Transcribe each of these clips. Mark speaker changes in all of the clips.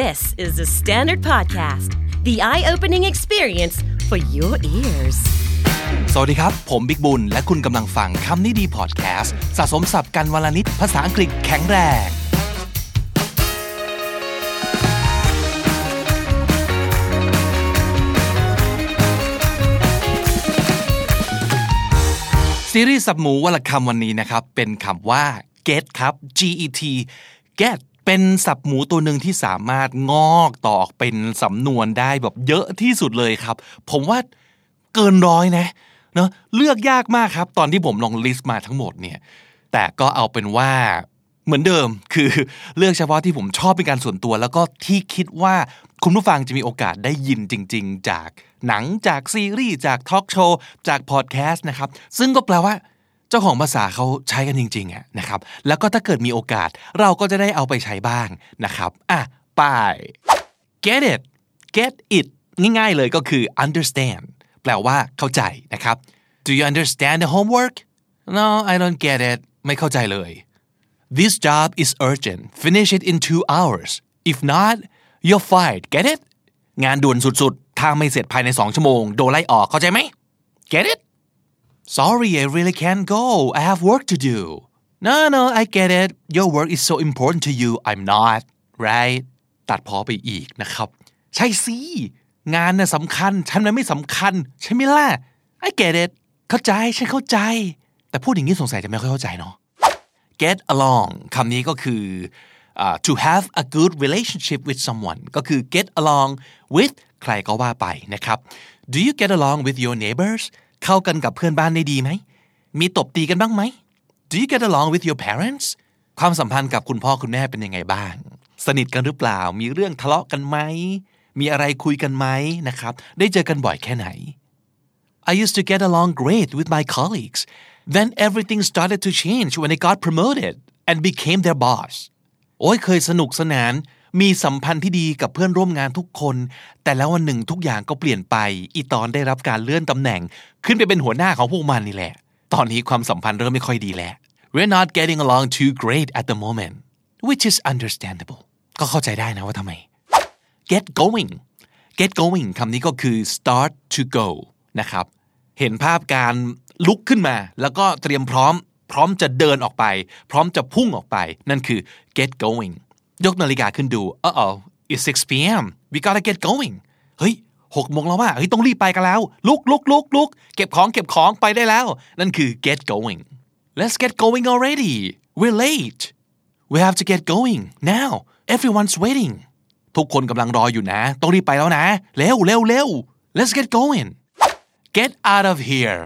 Speaker 1: This is the Standard Podcast, the eye opening experience for your ears.
Speaker 2: สวัสดีครับ ผมบิกบุญ และคุณกำลังฟังคำนี้ดีพอดแคสต์สะสมสับกันวลนิดภาษาอังกฤษแข็งแรง ซีรีส์สับหมูวลคำวันนี้นะครับ เป็นคำว่า get ครับ G E T get เป็นสับหมูตัวหนึ่งที่สามารถงอกต่อออกเป็นสำนวนได้แบบเยอะที่สุดเลยครับ ผมว่าเกินร้อยนะเนาะเลือกยากมากครับ ตอนที่ผมลองลิสต์มาทั้งหมดเนี่ย แต่ก็เอาเป็นว่าเหมือนเดิมคือเลือกเฉพาะที่ผมชอบเป็นการส่วนตัว แล้วก็ที่คิดว่าคุณผู้ฟังจะมีโอกาสได้ยินจริง ๆ จากหนังจากซีรีส์จากทอล์กโชว์จากพอดแคสต์นะครับ ซึ่งก็แปลว่า เจ้าของภาษาเขาใช้กันจริงๆอะนะครับ แล้วก็ถ้าเกิดมีโอกาสเราก็จะได้เอาไปใช้บ้างนะครับ อะไป get it get it ง่ายๆเลยก็คือ understand แปลว่าเข้าใจนะครับ do you understand the homework no I don't get it ไม่เข้าใจเลย this job is urgent finish it in two hours if not you're fired get it งานด่วนสุดๆ ถ้าไม่เสร็จภายใน 2 ชั่วโมง โดนไล่ออกเข้าใจไหม get it Sorry, I really can't go. I have work to do. No, no, I get it. Your work is so important to you. I'm not, right? ตัดพอไปอีกนะครับ ใช่สิ งานน่ะสำคัญ ฉันมันไม่สำคัญ ใช่ไหมล่ะ I get it เข้าใจ ฉันเข้าใจ แต่พูดอย่างนี้สงสัยจะไม่ค่อยเข้าใจเนาะ get along คำนี้ก็คืออ่า to have a good relationship with someone ก็คือ get along with ใครก็ว่าไปนะครับ do you get along with your neighbors เข้ากันกับเพื่อนบ้านได้ดีไหม มีตบตีกันบ้างไหม do you get along with your parents ความสัมพันธ์กับคุณพ่อคุณแม่เป็นยังไงบ้าง สนิทกันหรือเปล่า มีเรื่องทะเลาะกันไหม มีอะไรคุยกันไหมนะครับ ได้เจอกันบ่อยแค่ไหน I used to get along great with my colleagues. Then everything started to change when I got promoted and became their boss. โอ้ยเคยสนุกสนาน มีสัมพันธ์ที่ดีกับเพื่อนร่วมงานทุกคน แต่แล้ววันหนึ่งทุกอย่างก็เปลี่ยนไป อีตอนได้รับการเลื่อนตำแหน่ง ขึ้นไปเป็นหัวหน้าของพวกมันนี่แหละ ตอนนี้ความสัมพันธ์เริ่มไม่ค่อยดีแล้ว We're not getting along too great at the moment which is understandable ก็เข้าใจได้นะว่าทำไม get going get going คำนี้ก็คือ start to go นะครับ เห็นภาพการลุกขึ้นมา แล้วก็เตรียมพร้อม พร้อมจะเดินออกไป พร้อมจะพุ่งออกไป นั่นคือ get going ยกนาฬิกาขึ้นดู uh oh it's 6 p.m. we gotta get going เฮ้ยหกโมงแล้วว่าเฮ้ยต้องรีบไปกันแล้ว ลุกลุกลุกลุกเก็บของเก็บของไปได้แล้ว นั่นคือ get going let's get going already we're late we have to get going now everyone's waiting ทุกคนกำลังรออยู่นะ ต้องรีบไปแล้วนะ เร็วเร็วเร็ว let's get going get out of here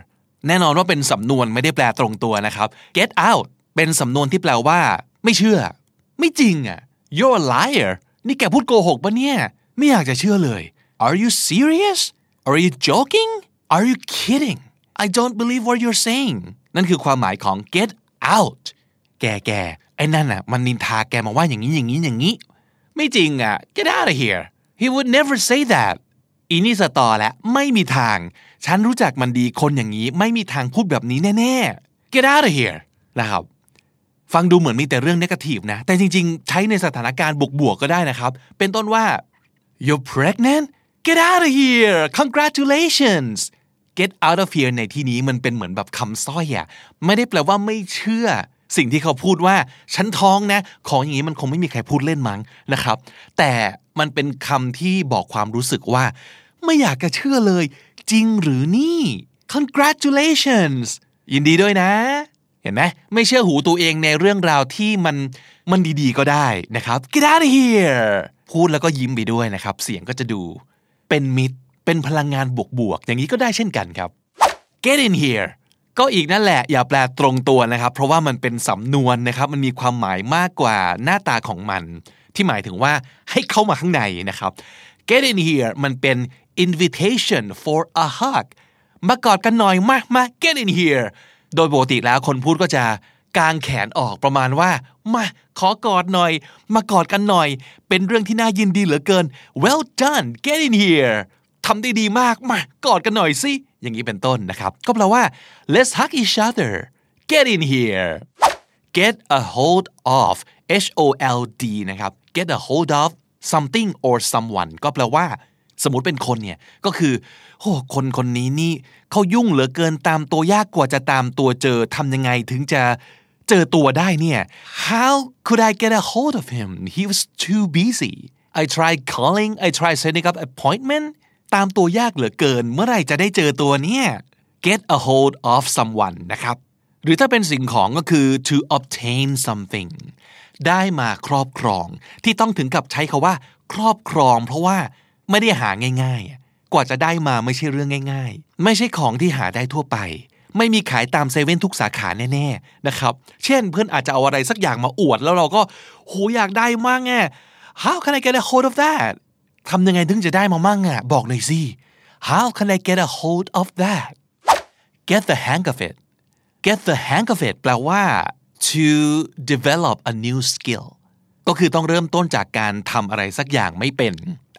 Speaker 2: แน่นอนว่าเป็นสำนวนไม่ได้แปลตรงตัวนะครับ get out เป็นสำนวนที่แปลว่า ไม่เชื่อ ไม่จริงอะ you're a liar นี่แกพูดโกหกปะเนี่ย ไม่อยากจะเชื่อเลย are you serious are you joking are you kidding I don't believe what you're saying นั่นคือความหมายของ get out แกแกไอ้นั่นอะมันนินทาแกมาว่าอย่างนี้อย่างนี้อย่างนี้ ไม่จริงอะ get out of here he would never say that อีนี่สตอแล้วไม่มีทาง ฉันรู้จักมันดีคนอย่างนี้ ไม่มีทางพูดแบบนี้แน่ๆ get out of here นะครับ ฟังดูเหมือนมีแต่เรื่องนกาทีฟนะ แต่จริง ๆ ใช้ในสถานการณ์บวกๆก็ได้นะครับ เป็นต้นว่า you're pregnant get out of here congratulations get out of here ในที่นี้มันเป็นเหมือนแบบคำสร้อยอะไม่ได้แปลว่าไม่เชื่อ สิ่งที่เขาพูดว่าฉันท้องนะ ของอย่างนี้มันคงไม่มีใครพูดเล่นมั้งนะครับ แต่มันเป็นคำที่บอกความรู้สึกว่า ไม่อยากจะเชื่อเลย จริงหรือนี่ congratulations ยินดีด้วยนะ เห็นไหมไม่เชื่อหูตัวเองในเรื่องราวที่มันมันดีๆก็ได้นะครับ get out of here พูดแล้วก็ยิ้มไปด้วยนะครับ เสียงก็จะดูเป็นมิตรเป็นพลังงานบวกๆอย่างนี้ก็ได้เช่นกันครับ get in here ก็อีกนั่นแหละอย่าแปลตรงตัวนะครับ เพราะว่ามันเป็นสำนวนนะครับ มันมีความหมายมากกว่าหน้าตาของมัน ที่หมายถึงว่าให้เข้ามาข้างในนะครับ get in here มันเป็น invitation for a hug มากอดกันหน่อยมามา get in here โดยปกติแล้วคนพูดก็จะกางแขนออกประมาณว่า มาขอกอดหน่อย มากอดกันหน่อย เป็นเรื่องที่น่ายินดีเหลือเกิน well done get in here ทำได้ดีมาก มากอดกันหน่อยสิ อย่างนี้เป็นต้นนะครับ ก็แปลว่า let's hug each other get in here get a hold of H O L D นะครับ get a hold of something or someone ก็แปลว่า สมมติเป็นคนเนี่ยก็คือโอ้คนคนนี้นี่เขายุ่งเหลือเกินตามตัวยากกว่าจะตามตัวเจอทำยังไงถึงจะเจอตัวได้เนี่ย how could I get a hold of him he was too busy I tried calling I tried setting up appointment ตามตัวยากเหลือเกิน เมื่อไหร่จะได้เจอตัวเนี่ย get a hold of someone นะครับ หรือถ้าเป็นสิ่งของก็คือ to obtain something ได้มาครอบครอง ที่ต้องถึงกับใช้คาว่า ครอบครอง เพราะว่า ไม่ได้หาง่ายๆ กว่าจะได้มาไม่ใช่เรื่องง่าย ๆ ไม่ใช่ของที่หาได้ทั่วไป ไม่มีขายตามเซเว่นทุกสาขาแน่ๆนะครับ เช่นเพื่อนอาจจะเอาอะไรสักอย่างมาอวด แล้วเราก็โหอยากได้มากไง How can I get a hold of that ทำยังไงถึงจะได้มามั่งอะบอกหน่อยสิ How can I get a hold of that get the hang of it get the hang of it แปลว่า to develop a new skill ก็คือต้องเริ่มต้นจากการทำอะไรสักอย่างไม่เป็น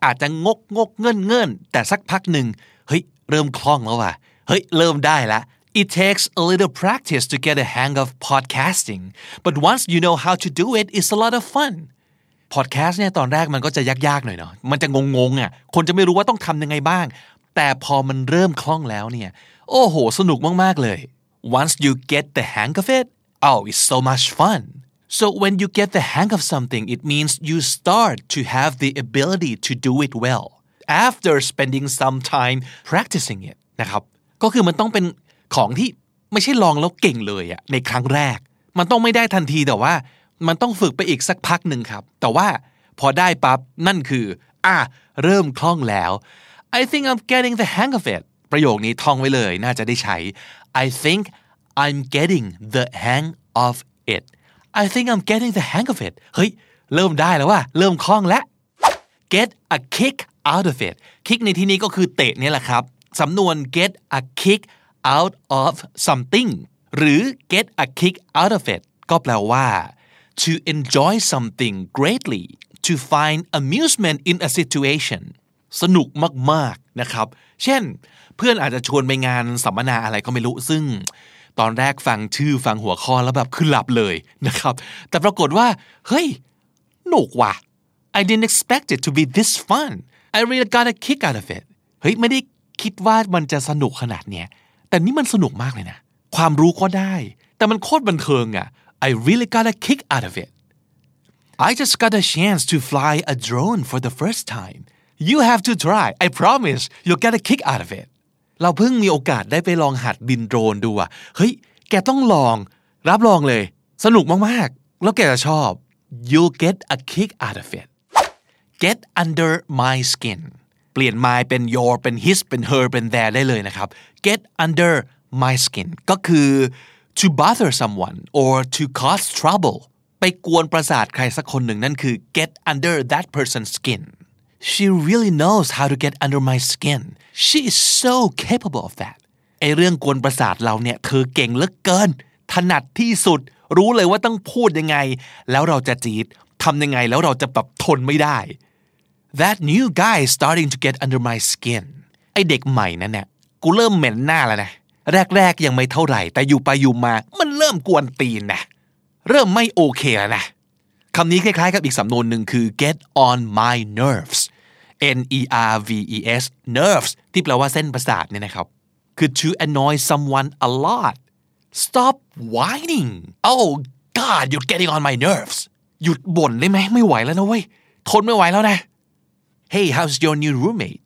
Speaker 2: อาจจะงกงกเงินเงินแต่สักพักหนึ่งเฮ้ยเริ่มคล่องแล้วว่ะเฮ้ยเริ่มได้ละ It takes a little practice to get a hang of podcasting but once you know how to do it it's a lot of fun พอดแคสต์เนี่ยตอนแรกมันก็จะยากๆหน่อยเนาะมันจะงงๆอะคนจะไม่รู้ว่าต้องทำยังไงบ้าง แต่พอมันเริ่มคล่องแล้วเนี่ยโอ้โห สนุกมากๆเลย once you get the hang of it oh it's so much fun so when you get the hang of something it means you start to have the ability to do it well after spending some time practicing it นะครับ ก็คือมันต้องเป็นของที่ไม่ใช่ลองแล้วเก่งเลยอะในครั้งแรก มันต้องไม่ได้ทันทีแต่ว่า มันต้องฝึกไปอีกสักพักหนึ่งครับ แต่ว่าพอได้ปั๊บนั่นคือ อะ เริ่มคล่องแล้ว I think I'm getting the hang of it ประโยคนี้ท่องไว้เลย น่าจะได้ใช้ I think I'm getting the hang of it I think I'm getting the hang of it เฮ้ย เริ่มได้แล้วว่า เริ่มคล่องแล้ว get a kick out of it kick ในที่นี้ก็คือเตะนี่แหละครับ สำนวน get a kick out of something หรือ get a kick out of it ก็แปลว่า to enjoy something greatly to find amusement in a situation สนุกมาก ๆ นะครับ เช่น เพื่อนอาจจะชวนไปงานสัมมนาอะไรก็ไม่รู้ ซึ่ง ตอนแรกฟังชื่อฟังหัวข้อแล้วแบบคือหลับเลยนะครับ แต่ปรากฏว่า เฮ้ยหนุกว่ะ I didn't expect it to be this fun I really got a kick out of it เฮ้ยไม่ได้คิดว่ามันจะสนุกขนาดเนี้ย แต่นี่มันสนุกมากเลยนะ ความรู้ก็ได้ แต่มันโคตรบันเทิงอะ I really got a kick out of it. I just got a chance to fly a drone for the first time. You have to try. I promise you'll get a kick out of it. เราเพิ่งมีโอกาสได้ไปลองหัดบินโดรนดูอะเฮ้ย แกต้องลอง รับรองเลย สนุกมากๆ แล้วแกจะชอบ You'll get a kick out of it. Get under my skin. เปลี่ยน my เป็น your เป็น his เป็น her เป็น their ได้เลยนะครับ Get under my skin ก็คือ to bother someone or to cause trouble ไปกวนประสาทใครสักคนหนึ่งนั่นคือ get under that person's skin she really knows how to get under my skin she is so capable of that ไอเรื่องกวนประสาทเราเนี่ยเธอเก่งเหลือเกิน ถนัดที่สุด รู้เลยว่าต้องพูดยังไง แล้วเราจะจีดทำยังไงแล้วเราจะแบบทนไม่ได้ that new guy is starting to get under my skin ไอเด็กใหม่นั่นเนี่ยกูเริ่มเหม็นหน้าแล้วนะ แรกๆยังไม่เท่าไหร่ แต่อยู่ไปอยู่มา มันเริ่มกวนตีนนะเริ่มไม่โอเคแล้วนะคำนี้คล้ายๆกับอีกสำนวนหนึ่งคือ get on my nerves N E R V E S nerves ที่แปลว่าเส้นประสาทเนี่ยนะครับ คือ to annoy someone a lot stop whining oh God you're getting on my nerves หยุดบ่นได้ไหมไม่ไหวแล้วนะเว้ย ทนไม่ไหวแล้วนะ Hey how's your new roommate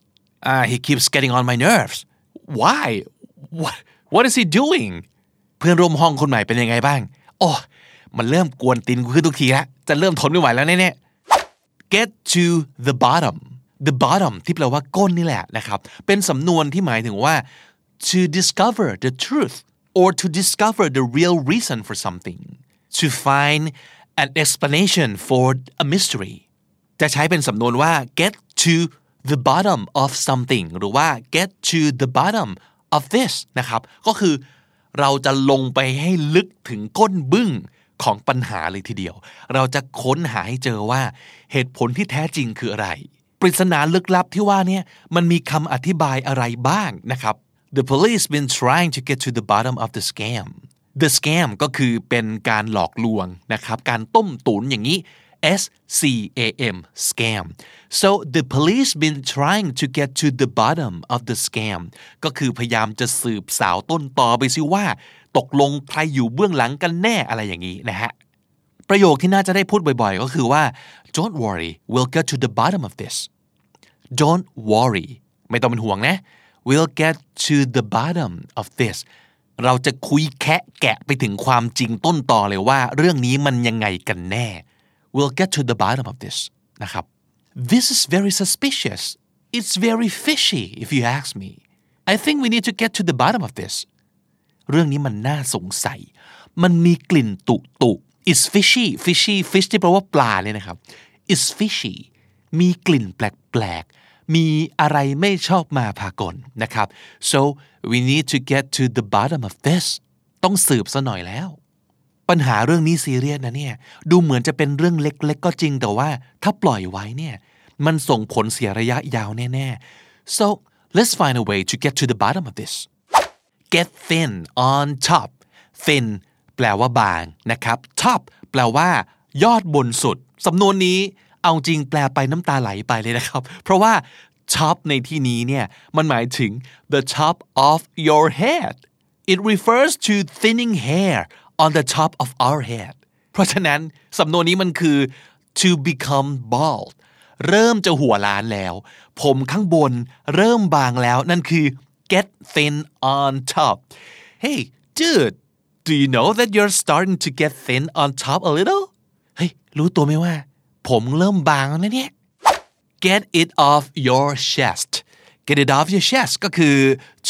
Speaker 2: uh, he keeps getting on my nerves why what what is he doing เพื่อนร่วมห้องคนใหม่เป็นยังไงบ้าง โอ้มันเริ่มกวนตีนกูขึ้นทุกทีแล้วจะเริ่มทนไม่ไหวแล้วแน่ๆ get to the bottom the bottom ที่แปลว่าก้นนี่แหละนะครับ เป็นสำนวนที่หมายถึงว่า to discover the truth or to discover the real reason for something to find an explanation for a mystery จะใช้เป็นสำนวนว่า get to the bottom of something หรือว่า get to the bottom of this นะครับ ก็คือเราจะลงไปให้ลึกถึงก้นบึ้งของปัญหาเลยทีเดียว เราจะค้นหาให้เจอว่าเหตุผลที่แท้จริงคืออะไร ปริศนาลึกลับที่ว่านี้มันมีคำอธิบายอะไรบ้างนะครับ The police been trying to get to the bottom of the scam the scam ก็คือเป็นการหลอกลวงนะครับ การต้มตุ๋นอย่างนี้ S C A M scam so the police been trying to get to the bottom of the scam ก็คือพยายามจะสืบสาวต้นตอไปซิว่า ตกลงใครอยู่เบื้องหลังกันแน่อะไรอย่างนี้นะฮะ ประโยคที่น่าจะได้พูดบ่อยๆ ก็คือว่า don't worry we'll get to the bottom of this don't worry ไม่ต้องเป็นห่วงนะ we'll get to the bottom of this เราจะคุยแคะแกะไปถึงความจริงต้นตอเลยว่า เรื่องนี้มันยังไงกันแน่ we'll get to the bottom of this นะครับ this is very suspicious it's very fishy if you ask me I think we need to get to the bottom of this เรื่องนี้มันน่าสงสัย มันมีกลิ่นตุตุ is fishy fishy fish ที่แปลว่าปลาเนี่ยนะครับ is fishy มีกลิ่นแปลกๆ มีอะไรไม่ชอบมาพากลนะครับ so we need to get to the bottom of this ต้องสืบซะหน่อยแล้ว ปัญหาเรื่องนี้ซีเรียสนะเนี่ย ดูเหมือนจะเป็นเรื่องเล็กๆ ก็จริงแต่ว่าถ้าปล่อยไว้เนี่ย มันส่งผลเสียระยะยาวแน่ๆ so let's find a way to get to the bottom of this get thin on top thin แปลว่าบางนะครับ top แปลว่ายอดบนสุด สำนวนนี้ เอาจริงแปลไปน้ำตาไหลไปเลยนะครับ เพราะว่า top ในที่นี้เนี่ยมันหมายถึง the top of your head it refers to thinning hair on the top of our head เพราะฉะนั้นสำนวนนี้มันคือ to become bald เริ่มจะหัวล้านแล้ว ผมข้างบนเริ่มบางแล้วนั่นคือ get thin on top hey dude do you know that you're starting to get thin on top a little เฮ้ยรู้ตัวไหมว่า ผมเริ่มบางแล้วนะเนี่ย get it off your chest get it off your chest ก็คือ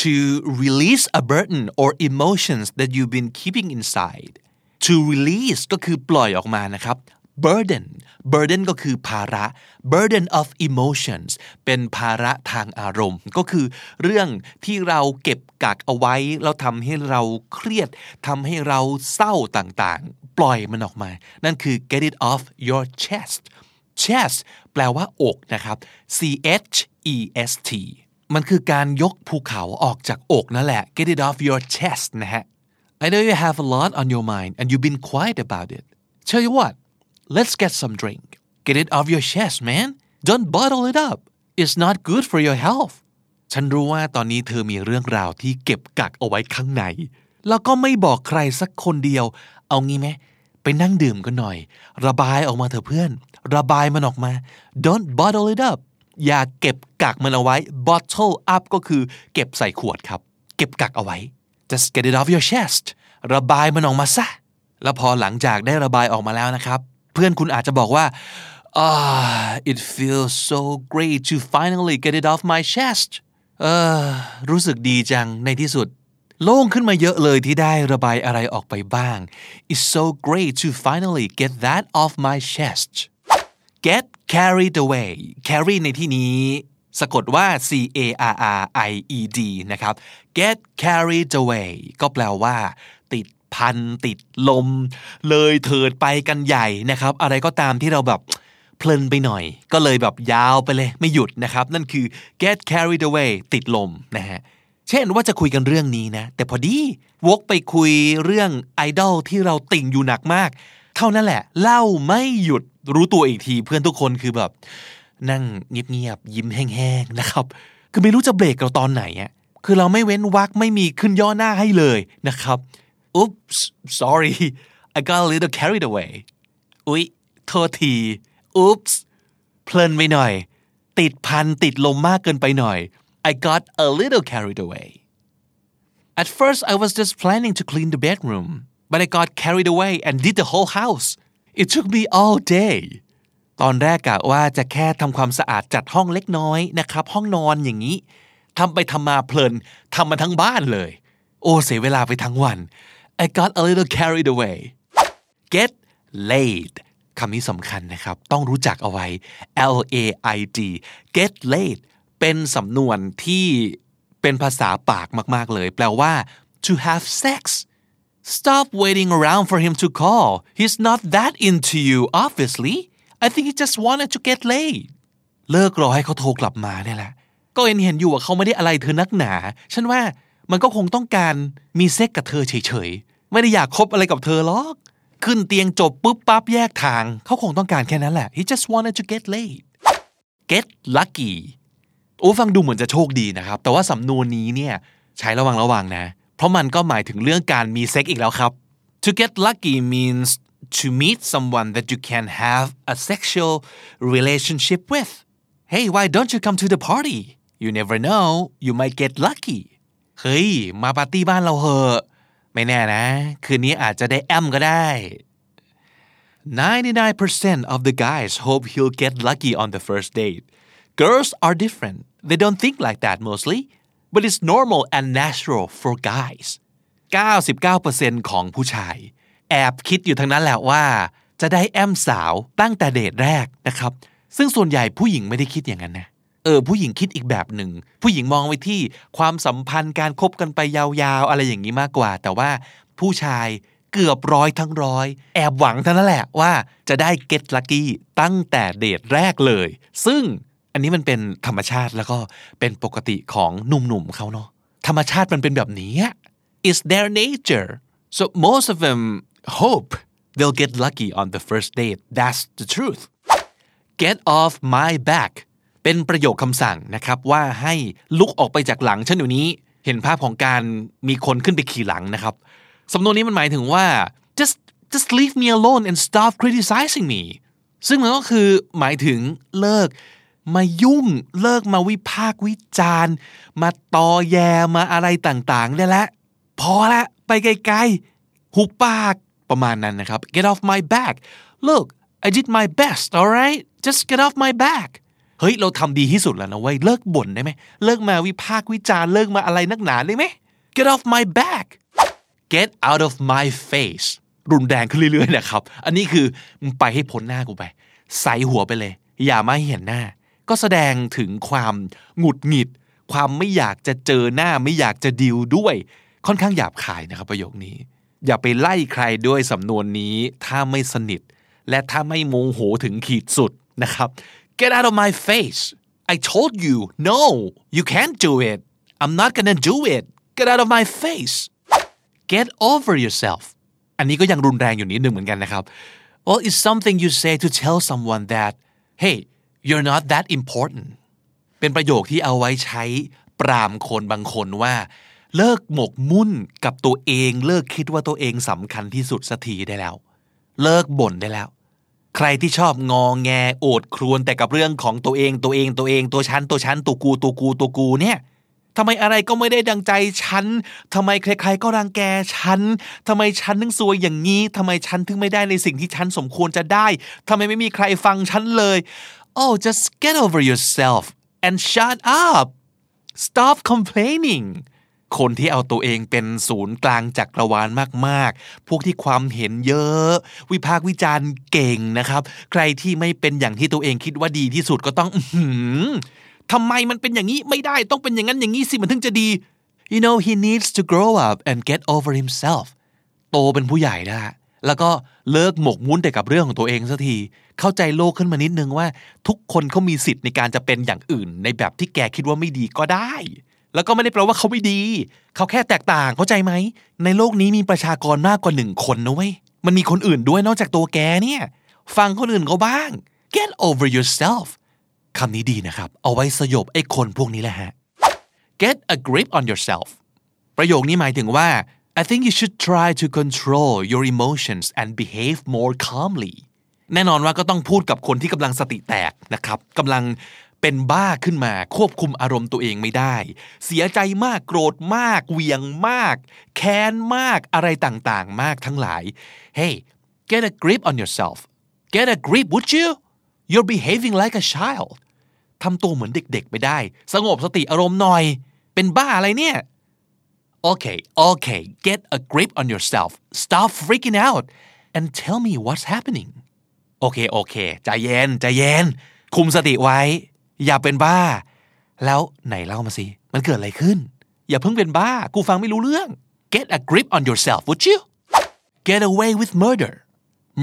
Speaker 2: to release a burden or emotions that you've been keeping inside to release ก็คือปล่อยออกมานะครับ burden burden ก็คือภาระ burden of emotions เป็นภาระทางอารมณ์ ก็คือเรื่องที่เราเก็บกักเอาไว้ แล้วทำให้เราเครียดทำให้เราเศร้าต่างๆ ล่อยมันออกมา นั่นคือ get it off your chest chest แปลว่าอกนะครับ c h e s t มันคือการยกภูเขาออกจากอกนั่นแหละ get it off your chest นะฮะ I know you have a lot on your mind and you've been quiet about it tell you what let's get some drink get it off your chest man don't bottle it up it's not good for your health ฉันรู้ว่าตอนนี้เธอมีเรื่องราวที่เก็บกักเอาไว้ข้างใน แล้วก็ไม่บอกใครสักคนเดียว เอางี้ไหม ไปนั่งดื่มกันหน่อย ระบายออกมาเถอะเพื่อน ระบายมันออกมา don't bottle it up อย่าเก็บกักมันเอาไว้ bottle up ก็คือเก็บใส่ขวดครับ เก็บกักเอาไว้ just get it off your chest ระบายมันออกมาซะ แล้วพอหลังจากได้ระบายออกมาแล้วนะครับ เพื่อนคุณอาจจะบอกว่า ah it feels so great to finally get it off my chest เออรู้สึกดีจังในที่สุด โล่งขึ้นมาเยอะเลยที่ได้ระบายอะไรออกไปบ้าง It's so great to finally get that off my chest get carried away carry ในที่นี้ สะกดว่า C A R R I E D นะครับ get carried away ก็แปลว่า ติดพันติดลม เลยเถิดไปกันใหญ่นะครับ อะไรก็ตามที่เราแบบเพลินไปหน่อย ก็เลยแบบยาวไปเลยไม่หยุดนะครับ นั่นคือ get carried away ติดลมนะฮะ เช่นว่าจะคุยกันเรื่องนี้นะ แต่พอดีวกไปคุยเรื่องไอดอลที่เราติ่งอยู่หนักมาก เท่านั้นแหละ เล่าไม่หยุดรู้ตัวอีกทีเพื่อนทุกคนคือแบบ นั่งเงียบๆยิ้มแห้งๆนะครับ คือไม่รู้จะเบรกเราตอนไหนอะคือเราไม่เว้นวักไม่มีขึ้นย่อหน้าให้เลยนะครับ oops sorry I got a little carried away อุ๊ยโทษที oops เพลินไปหน่อย ติดพันติดลมมากเกินไปหน่อย I got a little carried away At first I was just planning to clean the bedroom but I got carried away and did the whole house It took me all day ตอนแรกกะว่าจะแค่ทำความสะอาดจัดห้องเล็กน้อยนะครับ ห้องนอนอย่างนี้ทำไปทำมาเพลินทำมาทั้งบ้านเลย โอ้เสียเวลาไปทั้งวัน I got a little carried away get laid คำนี้สำคัญนะครับ ต้องรู้จักเอาไว้ L A I D get laid เป็นสำนวนที่เป็นภาษาปากมาก ๆ เลย แปลว่า to have sex stop waiting around for him to call he's not that into you obviously I think he just wanted to get laid เลิกรอให้เขาโทรกลับมาเนี่ยแหละ ก็เห็นเห็นอยู่ว่าเขาไม่ได้อะไรเธอนักหนา ฉันว่ามันก็คงต้องการมีเซ็กกับเธอเฉยๆ ไม่ได้อยากคบอะไรกับเธอหรอก ขึ้นเตียงจบปุ๊บปั๊บแยกทาง เขาคงต้องการแค่นั้นแหละ he just wanted to get laid get lucky โอ้ฟังดูเหมือนจะโชคดีนะครับ แต่ว่าสำนวนนี้เนี่ยใช้ระวังระวังนะ เพราะมันก็หมายถึงเรื่องการมีเซ็กอีกแล้วครับ to get lucky means to meet someone that you can have a sexual relationship with hey why don't you come to the party you never know you might get lucky เฮ้ย มาปาร์ตี้บ้านเราเหอะ ไม่แน่นะ คืนนี้อาจจะได้แอมก็ได้ 99% of the guys hope he'll get lucky on the first date. Girls are different. They don't think like that mostly, but it's normal and natural for guys. 99%ของผู้ชาย แอบคิดอยู่ทั้งนั้นแหละว่า จะได้แอมสาวตั้งแต่เดทแรกนะครับ ซึ่งส่วนใหญ่ผู้หญิงไม่ได้คิดอย่างนั้นนะเออผู้หญิงคิดอีกแบบหนึ่ง ผู้หญิงมองไปที่ความสัมพันธ์การคบกันไปยาวๆ อะไรอย่างนี้มากกว่า แต่ว่าผู้ชายเกือบร้อยทั้งร้อย แอบหวังเท่านั้นแหละว่าจะได้ get lucky ตั้งแต่เดทแรกเลย ซึ่ง อันนี้มันเป็นธรรมชาติแล้วก็เป็นปกติของหนุ่มๆเขาเนาะธรรมชาติมันเป็นแบบนี้ is their nature so most of them hope they'll get lucky on the first date that's the truth get off my back เป็นประโยคคำสั่งนะครับว่าให้ลุกออกไปจากหลังฉันอยู่นี้ เห็นภาพของการมีคนขึ้นไปขี่หลังนะครับสำนวนนี้มันหมายถึงว่า just just leave me alone and stop criticizing me ซึ่งมันก็คือหมายถึงเลิก มายุ่งเลิกมาวิพากวิจารณ์ มาตอแยมาอะไรต่างๆ ได้แล้วพอละไปไกลๆหุบปากประมาณนั้นนะครับ get off my back look I did my best alright just get off my back เฮ้ย เราทำดีที่สุดแล้วนะเว้ยเลิกบ่นได้ไหมเลิกมาวิพากวิจารณ์เลิกมาอะไรนักหนาได้ไหม get off my back get out of my face รุนแรงขึ้นเรื่อยๆนะครับ อันนี้คือมึงไปให้พ้นหน้ากูไป ใส่หัวไปเลย อย่ามาเห็นหน้า ก็แสดงถึงความหงุดหงิด ความไม่อยากจะเจอหน้าไม่อยากจะดิวด้วย ค่อนข้างหยาบคายนะครับประโยคนี้ อย่าไปไล่ใครด้วยสำนวนนี้ถ้าไม่สนิท และถ้าไม่โมโหถึงขีดสุดนะครับ get out of my face I told you no you can't do it I'm not gonna do it get out of my face get over yourself อันนี้ก็ยังรุนแรงอยู่นิดนึงเหมือนกันนะครับ well it's something you say to tell someone that hey you're not that important เป็นประโยคที่เอาไว้ใช้ปรามคนบางคนว่า เลิกหมกมุ่นกับตัวเอง เลิกคิดว่าตัวเองสำคัญที่สุดสักทีได้แล้ว เลิกบ่นได้แล้ว ใครที่ชอบงองแงโอดครวญแต่กับเรื่องของตัวเองตัวเองตัวเองตัวฉันตัวฉันตัวกูตัวกูตัวกูเนี่ยทำไมอะไรก็ไม่ได้ดังใจฉันทำไมใครๆก็รังแกฉันทำไมฉันถึงซวยอย่างนี้ทำไมฉันถึงไม่ได้ในสิ่งที่ฉันสมควรจะได้ทำไมไม่มีใครฟังฉันเลย oh just get over yourself and shut up stop complaining คนที่เอาตัวเองเป็นศูนย์กลางจักรวาลมากๆ พวกที่ความเห็นเยอะ วิพากษ์วิจารณ์เก่งนะครับ ใครที่ไม่เป็นอย่างที่ตัวเองคิดว่าดีที่สุดก็ต้องหืมทำไมมันเป็นอย่างนี้ไม่ได้ต้องเป็นอย่างนั้นอย่างนี้สิมันถึงจะดี you know he needs to grow up and get over himself โตเป็นผู้ใหญ่นะ แล้วก็เลิกหมกมุ่นแต่กับเรื่องของตัวเองสักที เข้าใจโลกขึ้นมานิดนึงว่า ทุกคนเขามีสิทธิ์ในการจะเป็นอย่างอื่น ในแบบที่แกคิดว่าไม่ดีก็ได้ แล้วก็ไม่ได้แปลว่าเขาไม่ดี เขาแค่แตกต่างเข้าใจไหม ในโลกนี้มีประชากรมากกว่าหนึ่งคนนะเว้ย มันมีคนอื่นด้วยนอกจากตัวแกเนี่ย ฟังคนอื่นเขาบ้าง get over yourself คำนี้ดีนะครับ เอาไว้สยบไอ้คนพวกนี้แหละฮะ get a grip on yourself ประโยคนี้หมายถึงว่า I think you should try to control your emotions and behave more calmly แน่นอนว่าก็ต้องพูดกับคนที่กำลังสติแตกนะครับกำลังเป็นบ้าขึ้นมาควบคุมอารมณ์ตัวเองไม่ได้ เสียใจมากโกรธมากเหวี่ยงมาก แค้นมากอะไรต่างๆ มากทั้งหลาย Hey get a grip on yourself get a grip would you you're behaving like a child ทำตัวเหมือนเด็กๆไปได้ สงบสติอารมณ์หน่อย เป็นบ้าอะไรเนี่ย Okay okay get a grip on yourself stop freaking out and tell me what's happening โอเคโอเคใจเย็นใจเย็น คุมสติไว้ อย่าเป็นบ้า แล้วไหนเล่ามาสิมันเกิดอะไรขึ้น อย่าเพิ่งเป็นบ้า กูฟังไม่รู้เรื่อง get a grip on yourself would you get away with murder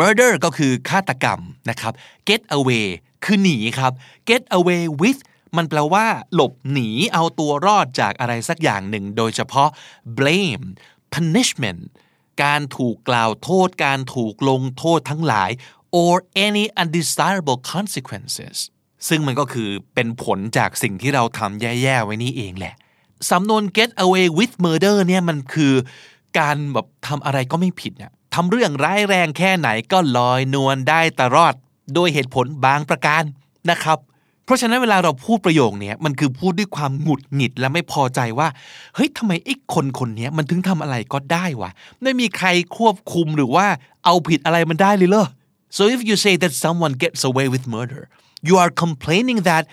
Speaker 2: murder ก็คือฆาตกรรมนะครับ get away คือหนีครับ get away with มันแปลว่า หลบหนีเอาตัวรอดจากอะไรสักอย่างหนึ่ง โดยเฉพาะ blame punishment การถูกกล่าวโทษการถูกลงโทษทั้งหลาย or any undesirable consequences ซึ่งมันก็คือเป็นผลจากสิ่งที่เราทำแย่ ๆ ไว้นี่เองแหละ สำนวน get away with murder เนี่ยมันคือการแบบทำอะไรก็ไม่ผิดเนี่ยทำเรื่องร้ายแรงแค่ไหนก็ลอยนวลได้ตลอด โดยเหตุผลบางประการนะครับ เพราะฉะนั้นเวลาเราพูดประโยคนี้มันคือพูดด้วยความหงุดหงิดและไม่พอใจว่าเฮ้ยทำไมไอ้คนคนนี้มันถึงทำอะไรก็ได้วะไม่มีใครควบคุมหรือว่าเอาผิดอะไรมันได้เลยเหรอ so if you say that someone gets away with murder you are complaining that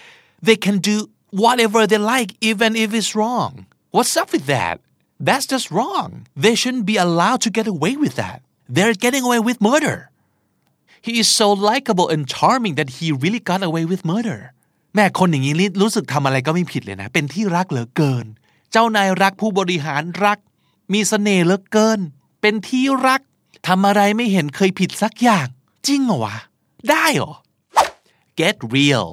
Speaker 2: they can do whatever they like even if it's wrong what's up with that that's just wrong they shouldn't be allowed to get away with that they're getting away with murder he is so likable and charming that he really got away with murder แม่คนอย่างนี้รู้สึกทำอะไรก็ไม่ผิดเลยนะ เป็นที่รักเหลือเกิน เจ้านายรักผู้บริหารรัก มีเสน่ห์เหลือเกิน เป็นที่รักทำอะไรไม่เห็นเคยผิดสักอย่าง จริงเหรอวะ ได้เหรอ get real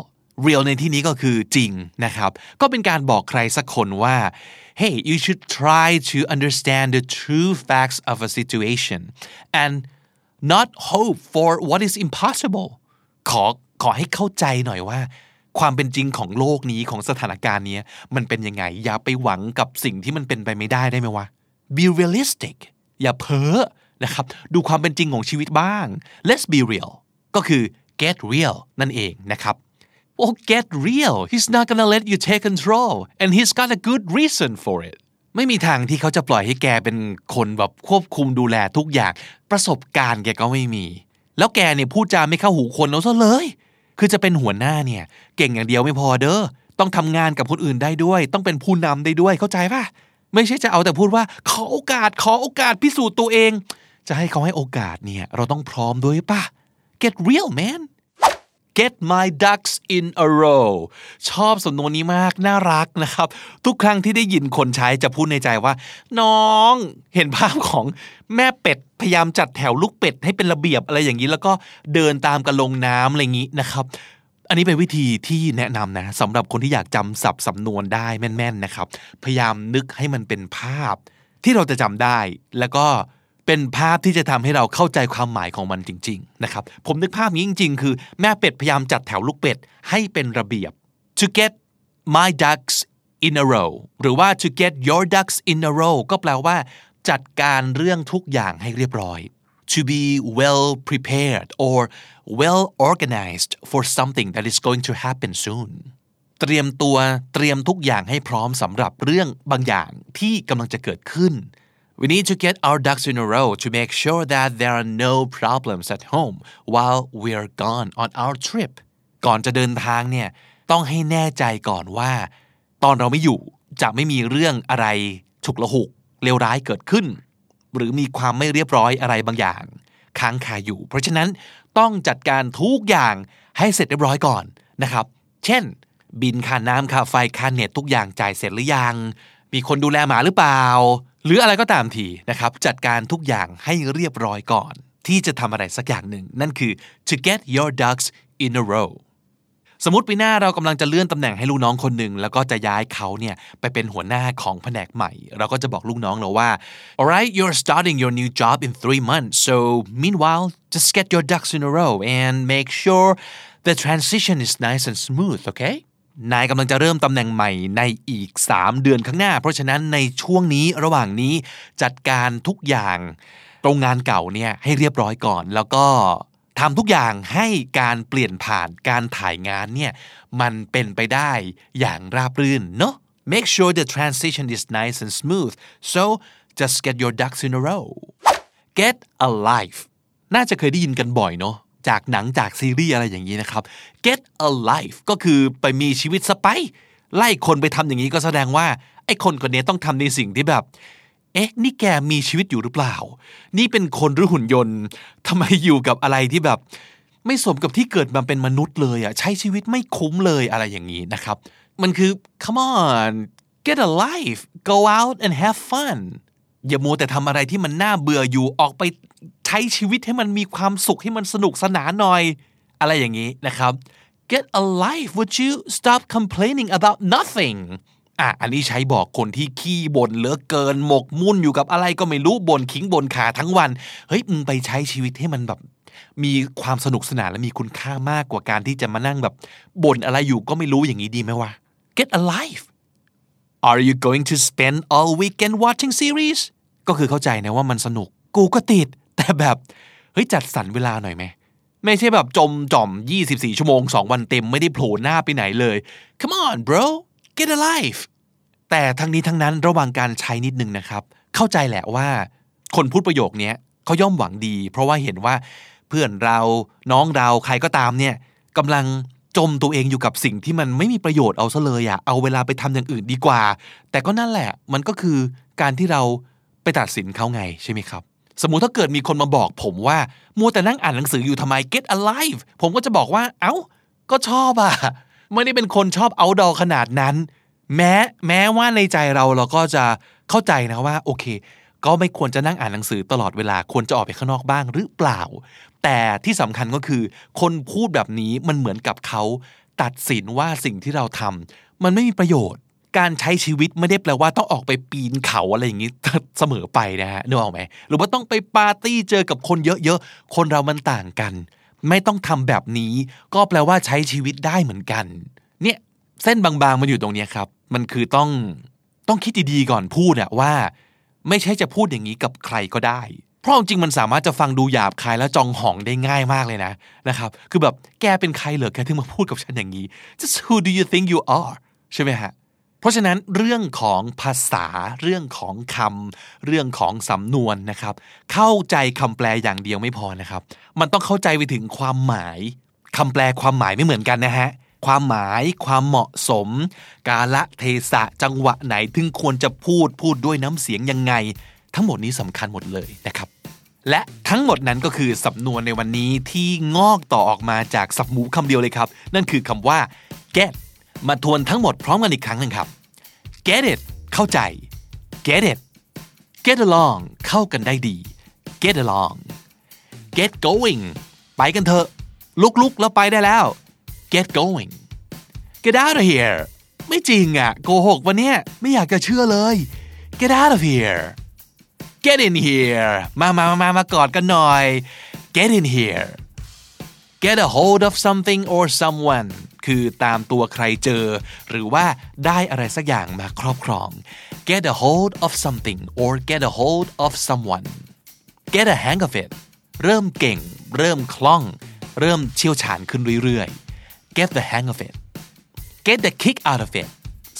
Speaker 2: real ในที่นี้ก็คือจริงนะครับ ก็เป็นการบอกใครสักคนว่า hey you should try to understand the true facts of a situation and not hope for what is impossible ขอขอให้เข้าใจหน่อยว่า ความเป็นจริงของโลกนี้ของสถานการณ์นี้มันเป็นยังไง อย่าไปหวังกับสิ่งที่มันเป็นไปไม่ได้ได้ไหมวะ be realistic อย่าเพ้อนะครับ ดูความเป็นจริงของชีวิตบ้าง let's be real ก็คือ get real นั่นเองนะครับ Oh get real he's not gonna let you take control and he's got a good reason for it ไม่มีทางที่เขาจะปล่อยให้แกเป็นคนแบบควบคุมดูแลทุกอย่าง ประสบการณ์แกก็ไม่มี แล้วแกเนี่ยพูดจาไม่เข้าหูคนเอาซะเลย คือจะเป็นหัวหน้าเนี่ย เก่งอย่างเดียวไม่พอเด้อต้องทำงานกับคนอื่นได้ด้วย ต้องเป็นผู้นำได้ด้วยเข้าใจป่ะไม่ใช่จะเอาแต่พูดว่า ขอโอกาสขอโอกาสพิสูจน์ตัวเอง จะให้เขาให้โอกาสเนี่ย เราต้องพร้อมด้วยป่ะ get real man get my ducks in a row ชอบสำนวนนี้มาก น่ารักนะครับ ทุกครั้งที่ได้ยินคนใช้จะพูดในใจว่า น้องเห็นภาพของแม่เป็ด พยายามจัดแถวลูกเป็ดให้เป็นระเบียบอะไรอย่างนี้ แล้วก็เดินตามกันลงน้ำอะไรอย่างนี้นะครับ อันนี้เป็นวิธีที่แนะนำนะสำหรับคนที่อยากจำศัพท์สำนวนได้แม่น ๆนะครับ พยายามนึกให้มันเป็นภาพ ที่เราจะจำได้แล้วก็ เป็นภาพที่จะทำให้เราเข้าใจความหมายของมันจริง ๆ นะครับ ผมนึกภาพนี้จริง ๆ คือแม่เป็ดพยายามจัดแถวลูกเป็ดให้เป็นระเบียบ to get my ducks in a row หรือว่า to get your ducks in a row ก็แปลว่า จัดการเรื่องทุกอย่างให้เรียบร้อย to be well prepared or well organized for something that is going to happen soon เตรียมตัวเตรียมทุกอย่างให้พร้อมสำหรับเรื่องบางอย่างที่กำลังจะเกิดขึ้น We need to get our ducks in a row to make sure that there are no problems at home while we are gone on our trip ก่อนจะเดินทางเนี่ยต้องให้แน่ใจก่อนว่า ตอนเราไม่อยู่จะไม่มีเรื่องอะไรฉุกละหุกเลวร้ายเกิดขึ้น หรือมีความไม่เรียบร้อยอะไรบางอย่าง ค้างคาอยู่ เพราะฉะนั้นต้องจัดการทุกอย่างให้เสร็จเรียบร้อยก่อนนะครับ เช่น บินค่าน้ำค่าไฟค่าเน็ตทุกอย่างจ่ายเสร็จหรือยัง มีคนดูแลหมาหรือเปล่า หรืออะไรก็ตามทีนะครับ จัดการทุกอย่างให้เรียบร้อยก่อน ที่จะทำอะไรสักอย่างหนึ่ง นั่นคือ to get your ducks in a row สมมติปีหน้าเรากำลังจะเลื่อนตำแหน่งให้ลูกน้องคนหนึ่งแล้วก็จะย้ายเขาเนี่ยไปเป็นหัวหน้าของแผนกใหม่ เราก็จะบอกลูกน้องเราว่า alright you're starting your new job in three months so meanwhile just get your ducks in a row and make sure the transition is nice and smooth okay นายกำลังจะเริ่มตำแหน่งใหม่ในอีก 3 เดือนข้างหน้า เพราะฉะนั้นในช่วงนี้ระหว่างนี้จัดการทุกอย่างตรงงานเก่าเนี่ยให้เรียบร้อยก่อน แล้วก็ทำทุกอย่างให้การเปลี่ยนผ่านการถ่ายงานเนี่ยมันเป็นไปได้อย่างราบรื่นเนาะ make sure the transition is nice and smooth so just get your ducks in a row get a life น่าจะเคยได้ยินกันบ่อยเนาะ จากหนังจากซีรีส์อะไรอย่างนี้นะครับ get a life ก็คือไปมีชีวิตสไปไล่คนไปทำอย่างนี้ก็แสดงว่าไอ้คนคนนี้ต้องทำในสิ่งที่แบบเอ๊ะนี่แกมีชีวิตอยู่หรือเปล่า นี่เป็นคนหรือหุ่นยนต์ทำไมอยู่กับอะไรที่แบบ ไม่สมกับที่เกิดมาเป็นมนุษย์เลยอะใช้ชีวิตไม่คุ้มเลยอะไรอย่างนี้นะครับ มันคือ come on get a life go out and have fun อย่ามัวแต่ทำอะไรที่มันน่าเบื่ออยู่ออกไปใช้ชีวิตให้มันมีความสุขให้มันสนุกสนานหน่อย อะไรอย่างนี้นะครับ get a life would you stop complaining about nothing อะอันนี้ใช้บอกคนที่ขี้บ่นเหลือเกินหมกมุ่นอยู่กับอะไรก็ไม่รู้บ่นขิงบ่นขาทั้งวัน เฮ้ยมึงไปใช้ชีวิตให้มันแบบ มีความสนุกสนานและมีคุณค่ามากกว่าการที่จะมานั่งแบบบ่นอะไรอยู่ก็ไม่รู้อย่างนี้ดีไหมวะ get alive Are you going to spend all weekend watching series ก็คือเข้าใจนะว่ามันสนุก กูก็ติด แต่แบบ เฮ้ยจัดสรรเวลาหน่อยไหม ไม่ใช่แบบจมจอม 24 ชั่วโมง 2 วันเต็มไม่ได้โผล่หน้าไปไหนเลย Come on bro get alive แต่ทั้งนี้ทั้งนั้นระหว่างการใช้นิดนึงนะครับ เข้าใจแหละว่า คนพูดประโยคนี้เขาย่อมหวังดี เพราะว่าเห็นว่าเพื่อนเราน้องเราใครก็ตามเนี่ยกำลัง จมตัวเองอยู่กับสิ่งที่มันไม่มีประโยชน์เอาซะเลยอะเอาเวลาไปทำอย่างอื่นดีกว่า แต่ก็นั่นแหละ มันก็คือการที่เราไปตัดสินเขาไงใช่ไหมครับ สมมุติถ้าเกิดมีคนมาบอกผมว่า มัวแต่นั่งอ่านหนังสืออยู่ทำไม get alive ผมก็จะบอกว่า เอ้า ก็ชอบอะไม่ได้เป็นคนชอบ outdoor ขนาดนั้น แม้แม้ว่าในใจเราเราก็จะเข้าใจนะว่าโอเคก็ไม่ควรจะนั่งอ่านหนังสือตลอดเวลาควรจะออกไปข้างนอกบ้างหรือเปล่า แต่ที่สำคัญก็คือ คนพูดแบบนี้มันเหมือนกับเขาตัดสินว่าสิ่งที่เราทำมันไม่มีประโยชน์ การใช้ชีวิตไม่ได้แปลว่าต้องออกไปปีนเขาอะไรอย่างนี้เสมอไปนะฮะนึกออกไหมหรือว่าต้องไปปาร์ตี้เจอกับคนเยอะๆ คนเรามันต่างกัน ไม่ต้องทำแบบนี้ ก็แปลว่าใช้ชีวิตได้เหมือนกัน เนี่ยเส้นบางๆมันอยู่ตรงนี้ครับ มันคือต้องต้องคิดดีๆก่อนพูดอะว่า ไม่ใช่จะพูดอย่างนี้กับใครก็ได้ เพราะจริงมันสามารถจะฟังดูหยาบคายและจองหองได้ง่ายมากเลยนะนะครับ คือแบบแกเป็นใครเหรอแกถึงมาพูดกับฉันอย่างนี้ just who do you think you are ใช่ไหมฮะเพราะฉะนั้นเรื่องของภาษาเรื่องของคำเรื่องของสำนวนนะครับ เข้าใจคำแปลอย่างเดียวไม่พอนะครับ มันต้องเข้าใจไปถึงความหมายคำแปลความหมายไม่เหมือนกันนะฮะความหมายความเหมาะสม กาละเทศะจังหวะไหนถึงควรจะพูดพูดด้วยน้ำเสียงยังไง ทั้งหมดนี้สำคัญหมดเลยนะครับ และทั้งหมดนั้นก็คือสำนวนในวันนี้ที่งอกต่อออกมาจากสับหมูคำเดียวเลยครับ นั่นคือคำว่า get มาทวนทั้งหมดพร้อมกันอีกครั้งหนึ่งครับ get it เข้าใจ get it get along เข้ากันได้ดี get along get going ไปกันเถอะ ลุกๆแล้วไปได้แล้ว get going get out of here ไม่จริงอะโกหกวันเนี้ยไม่อยากจะเชื่อเลย get out of here get in here มามามามากอดกันหน่อย get in here get a hold of something or someone คือตามตัวใครเจอ หรือว่าได้อะไรสักอย่างมาครอบครอง get a hold of something or get a hold of someone get a hang of it เริ่มเก่ง เริ่มคล่อง เริ่มเชี่ยวชาญขึ้นเรื่อยๆ get the hang of it get the kick out of it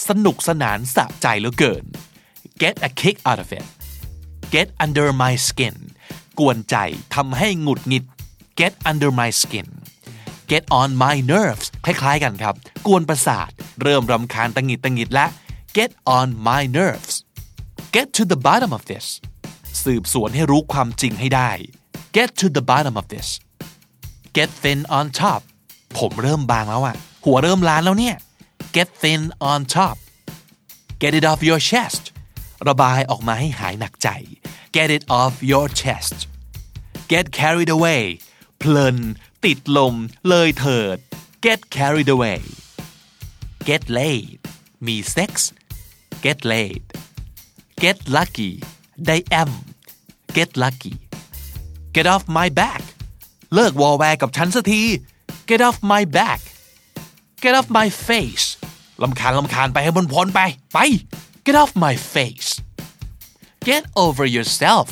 Speaker 2: สนุกสนานสะใจเหลือเกิน get a kick out of it get under my skin กวนใจทำให้หงุดหงิด get under my skin get on my nerves คล้ายๆกันครับ กวนประสาท เริ่มรำคาญตังหิดตังหิดและ get on my nerves get to the bottom of this สืบสวนให้รู้ความจริงให้ได้ get to the bottom of this get thin on top ผมเริ่มบางแล้วอะหัวเริ่มล้านแล้วเนี่ย get thin on top get it off your chest ระบายออกมาให้หายหนักใจ get it off your chest get carried away เพลิน ติดลม เลยเถิด get carried away get laid มีเซ็กส์ get laid get lucky ได้แอม get lucky get off my back เลิกวอลแวร์กับฉันสักที get off my back get off my face ลำคาญลำคาญไปให้บนพ้นไป ไป get off my face get over yourself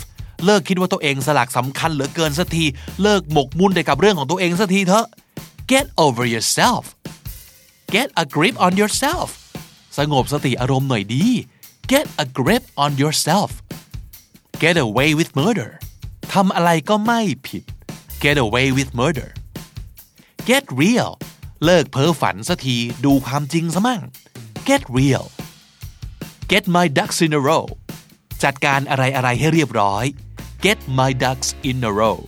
Speaker 2: เลิกคิดว่าตัวเองสลักสำคัญเหลือเกินสักที เลิกหมกมุ่นไปกับเรื่องของตัวเองสักทีเถอะ get over yourself get a grip on yourself สงบสติอารมณ์หน่อยดี get a grip on yourself get away with murder ทำอะไรก็ไม่ผิด get away with murder get real เลิกเพ้อฝันสักทีดูความจริงซะมั่ง get real get my ducks in a row จัดการอะไรอะไรให้เรียบร้อย get my ducks in a row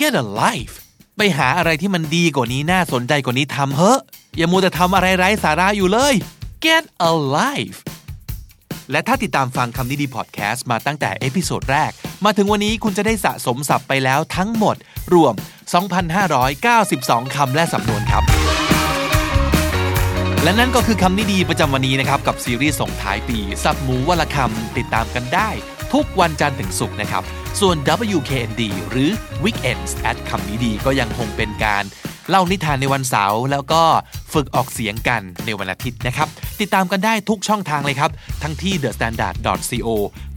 Speaker 2: get a life ไปหาอะไรที่มันดีกว่านี้น่าสนใจกว่านี้ทำเถอะอย่ามัวแต่ทำอะไรไร้สาระอยู่เลย get a life และถ้าติดตามฟังคำนี้ดีพอดแคสต์มาตั้งแต่ episode แรก มาถึงวันนี้คุณจะได้สะสมศัพท์ไปแล้วทั้งหมด รวม 2,592 คำและสำนวนครับ และนั่นก็คือคำนี้ดีประจำวันนี้นะครับ กับซีรีส์ส่งท้ายปี ศัพท์หมูวันละคำติดตามกันได้ ทุกวันจันทร์ถึงศุกร์นะครับ ส่วน KND หรือ Weekends at คำนี้ดีก็ยังคงเป็นการเล่านิทานในวันเสาร์แล้วก็ฝึกออกเสียงกันในวันอาทิตย์นะครับ ติดตามกันได้ทุกช่องทางเลยครับ ทั้งที่ thestandard.co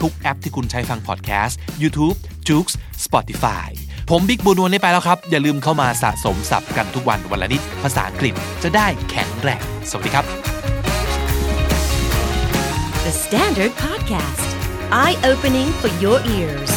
Speaker 2: ทุกแอปที่คุณใช้ฟังพอดแคสต์ YouTube, j o o x Spotify ผมบิ๊กบูนวลได้ไปแล้วครับ อย่าลืมเข้ามาสะสมศัพท์กันทุกวันวันละนิด ภาษาอังกฤษจะได้แข็งแรงสวัสดีครับ
Speaker 1: The Standard Podcast, eye opening for your ears.